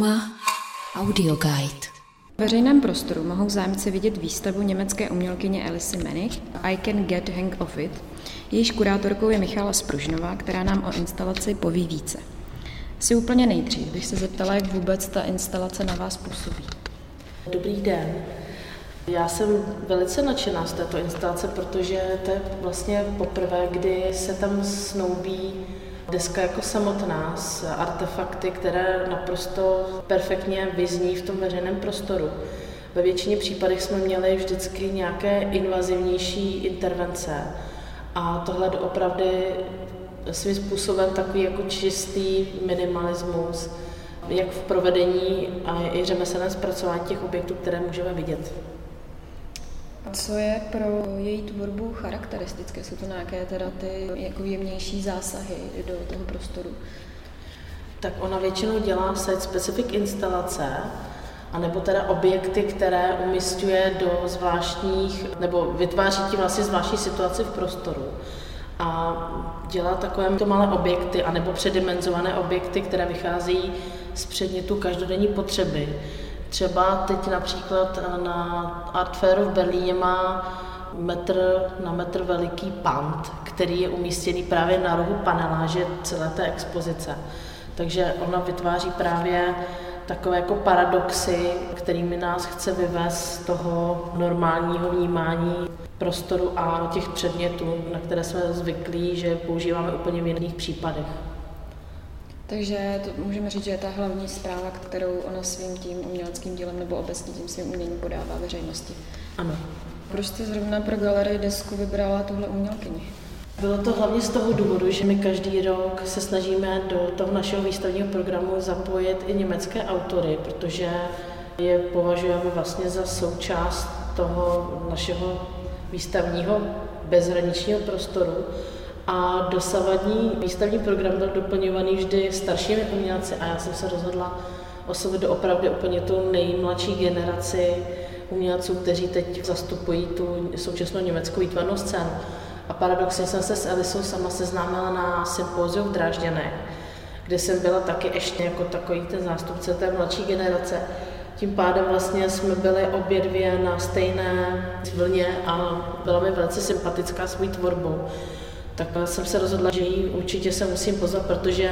UMA Audio Guide. V veřejném prostoru mohou zájemci vidět výstavu německé umělkyně Alice Menich I Can Get Hang of It. Jejíž kurátorkou je Michala Spružnová, která nám o instalaci poví více. Si úplně nejdřív bych se zeptala, jak vůbec ta instalace na vás působí. Dobrý den. Já jsem velice nadšená z této instalace, protože to je vlastně poprvé, kdy se tam snoubí deska jako samotná s artefakty, které naprosto perfektně vyzní v tom veřejném prostoru. Ve většině případech jsme měli vždycky nějaké invazivnější intervence a tohle opravdu svým způsobem takový jako čistý minimalismus, jak v provedení a i řemeslném zpracování těch objektů, které můžeme vidět. Co je pro její tvorbu charakteristické? Jsou to nějaké teda ty jako jemnější zásahy do toho prostoru? Tak ona většinou dělá site specific instalace, anebo teda objekty, které umistuje do zvláštních, nebo vytváří tím vlastně zvláštní situaci v prostoru. A dělá takové to malé objekty, anebo předimenzované objekty, které vycházejí z předmětu každodenní potřeby Třeba teď například na Art Fairu v Berlíně má metr na metr veliký pant, který je umístěný právě na rohu paneláže celé té expozice. Takže ona vytváří právě takové jako paradoxy, kterými nás chce vyvést z toho normálního vnímání prostoru a těch předmětů, na které jsme zvyklí, že používáme úplně v jiných případech. Takže to můžeme říct, že je ta hlavní zpráva, kterou ona svým tím uměleckým dílem nebo obecně tím svým uměním podává veřejnosti. Ano. Proč jste zrovna pro galerii desku vybrala tuhle umělkyni? Bylo to hlavně z toho důvodu, že my každý rok se snažíme do toho našeho výstavního programu zapojit i německé autory, protože je považujeme vlastně za součást toho našeho výstavního bezhraničního prostoru a dosavadní výstavní program byl doplňovaný vždy staršími umělci a já jsem se rozhodla oslovit do opravdu úplně tu nejmladší generaci umělců, kteří teď zastupují tu současnou německou výtvarnou scénu. A paradoxně jsem se s Elisou sama seznámila na sympóziu v Drážďanech, kde jsem byla taky ještě jako takový ten zástupce té mladší generace. Tím pádem vlastně jsme byli obě dvě na stejné vlně a byla mi velice sympatická svou tvorbou tak jsem se rozhodla, že jí určitě se musím pozvat, protože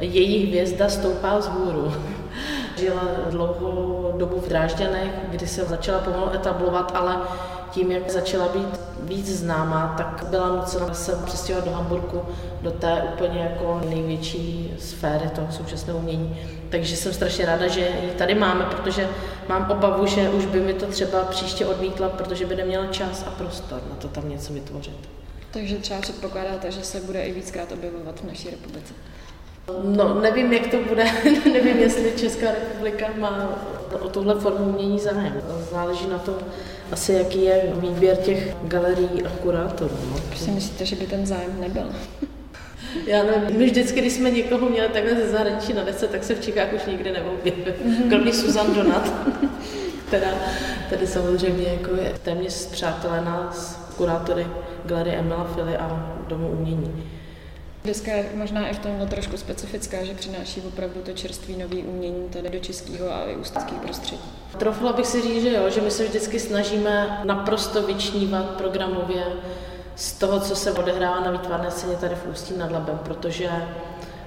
její hvězda stoupá z hůru. Žila dlouhou dobu v Drážďanech, kdy se začala pomalu etablovat, ale tím, jak začala být víc známá, tak byla nucena se přestěhovat do Hamburgu, do té úplně jako největší sféry toho současného umění. Takže jsem strašně ráda, že ji tady máme, protože mám obavu, že už by mi to třeba příště odmítla, protože by neměla čas a prostor na to tam něco vytvořit. Takže třeba předpokládáte, že se bude i víckrát objevovat v naší republice? No, nevím, jak to bude, nevím, jestli Česká republika má o tuhle formu umění zájem. Záleží na tom asi, jaký je výběr těch galerií a kurátorů. No. Si myslíte, že by ten zájem nebyl? Já nevím, my vždycky, když jsme někoho měli takhle ze zahraničí na dece, tak se v Čechách už nikdy neobjevil. Mm-hmm. Kromě Susan Donat, která tady samozřejmě jako je téměř zpřátelená s kurátory Galerie Emila Fili a Domu umění. Deska je možná i v tomhle trošku specifická, že přináší opravdu to čerství nový umění tady do českého a i ústeckého prostředí. Trofla bych si říct, že jo, že my se vždycky snažíme naprosto vyčnívat programově z toho, co se odehrává na výtvarné scéně tady v Ústí nad Labem, protože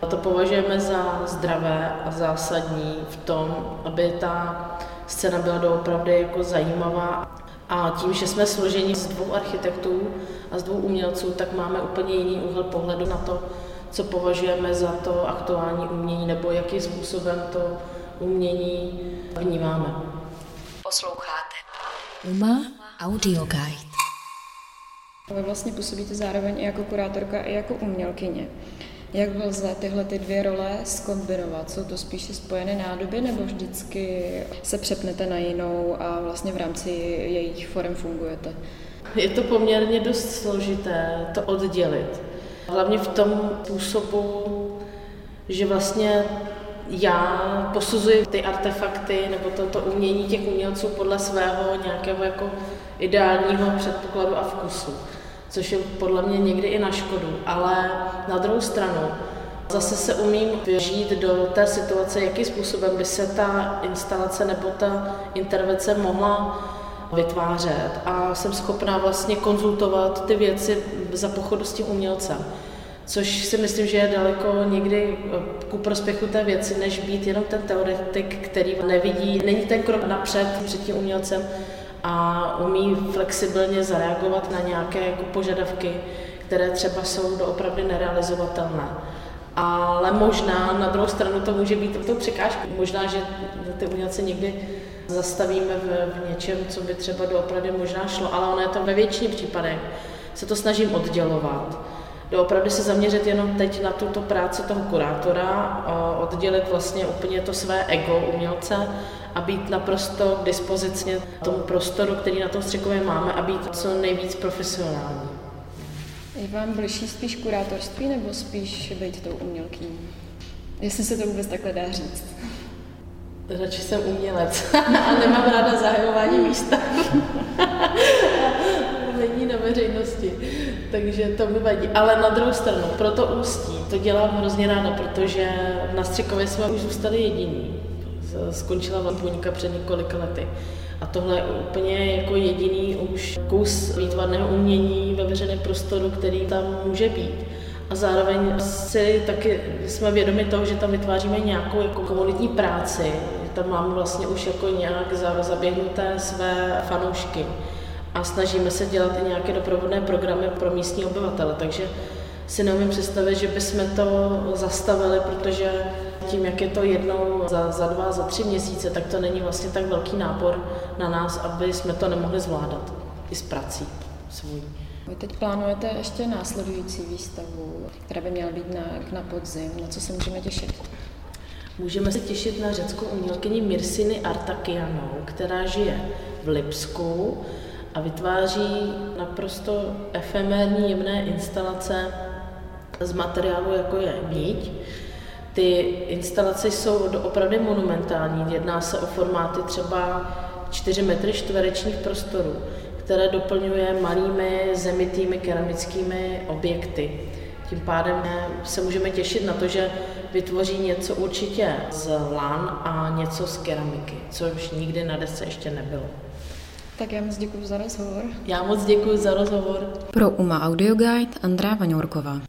to považujeme za zdravé a zásadní v tom, aby ta scéna byla doopravdy jako zajímavá a tím, že jsme složeni z dvou architektů a z dvou umělců, tak máme úplně jiný úhel pohledu na to, co považujeme za to aktuální umění, nebo jakým způsobem to umění vnímáme. Posloucháte UMA Audio Guide. Vy vlastně působíte zároveň i jako kurátorka, i jako umělkyně. Jak lze tyhle ty dvě role skombinovat? Jsou to spíše spojené nádoby nebo vždycky se přepnete na jinou a vlastně v rámci jejich forem fungujete? Je to poměrně dost složité to oddělit. Hlavně v tom způsobu, že vlastně já posuzuji ty artefakty nebo toto to umění těch umělců podle svého nějakého jako ideálního předpokladu a vkusu což je podle mě někdy i na škodu. Ale na druhou stranu Zase se umím vžít do té situace, jakým způsobem by se ta instalace nebo ta intervence mohla vytvářet a jsem schopná vlastně konzultovat ty věci za pochodu s tím umělcem. Což si myslím, že je daleko někdy ku prospěchu té věci, než být jenom ten teoretik, který nevidí, není ten krok napřed před tím umělcem a umí flexibilně zareagovat na nějaké jako požadavky, které třeba jsou doopravdy nerealizovatelné. Ale možná na druhou stranu to může být to překážkou. Možná, že ty umělce někdy zastavíme v, v něčem, co by třeba doopravdy možná šlo, ale ono je to ve většině případech. Se to snažím oddělovat. Doopravdy se zaměřit jenom teď na tuto práci toho kurátora, oddělit vlastně úplně to své ego umělce a být naprosto k dispozici tomu prostoru, který na tom střekově máme a být co nejvíc profesionální. Je vám bližší spíš kurátorství nebo spíš být tou umělkyní? Jestli se to vůbec takhle dá říct. Radši jsem umělec a nemám ráda zahajování místa. Takže to mi vadí. Ale na druhou stranu, pro to ústí, to dělám hrozně ráda, protože na Střikově jsme už zůstali jediní. Skončila lampoňka před několika lety. A tohle je úplně jako jediný už kus výtvarného umění ve veřejném prostoru, který tam může být. A zároveň si taky jsme vědomi toho, že tam vytváříme nějakou jako komunitní práci, tam máme vlastně už jako nějak zaběhnuté své fanoušky a snažíme se dělat i nějaké doprovodné programy pro místní obyvatele, takže si neumím představit, že bychom to zastavili, protože tím, jak je to jednou za, za dva, za tři měsíce, tak to není vlastně tak velký nápor na nás, aby jsme to nemohli zvládat i s prací svůj. Vy teď plánujete ještě následující výstavu, která by měla být na, na podzim. Na co se můžeme těšit? Můžeme se těšit na řeckou umělkyni Mirsiny Artakianou, která žije v Lipsku a vytváří naprosto efemérní jemné instalace z materiálu, jako je níť. Ty instalace jsou opravdu monumentální. Jedná se o formáty třeba 4 metry čtverečních prostorů, které doplňuje malými zemitými keramickými objekty. Tím pádem se můžeme těšit na to, že vytvoří něco určitě z lan a něco z keramiky, což nikdy na desce ještě nebylo. Tak já moc děkuji za rozhovor. Já moc děkuji za rozhovor. Pro UMA Audio Guide Andrá Vaňourková.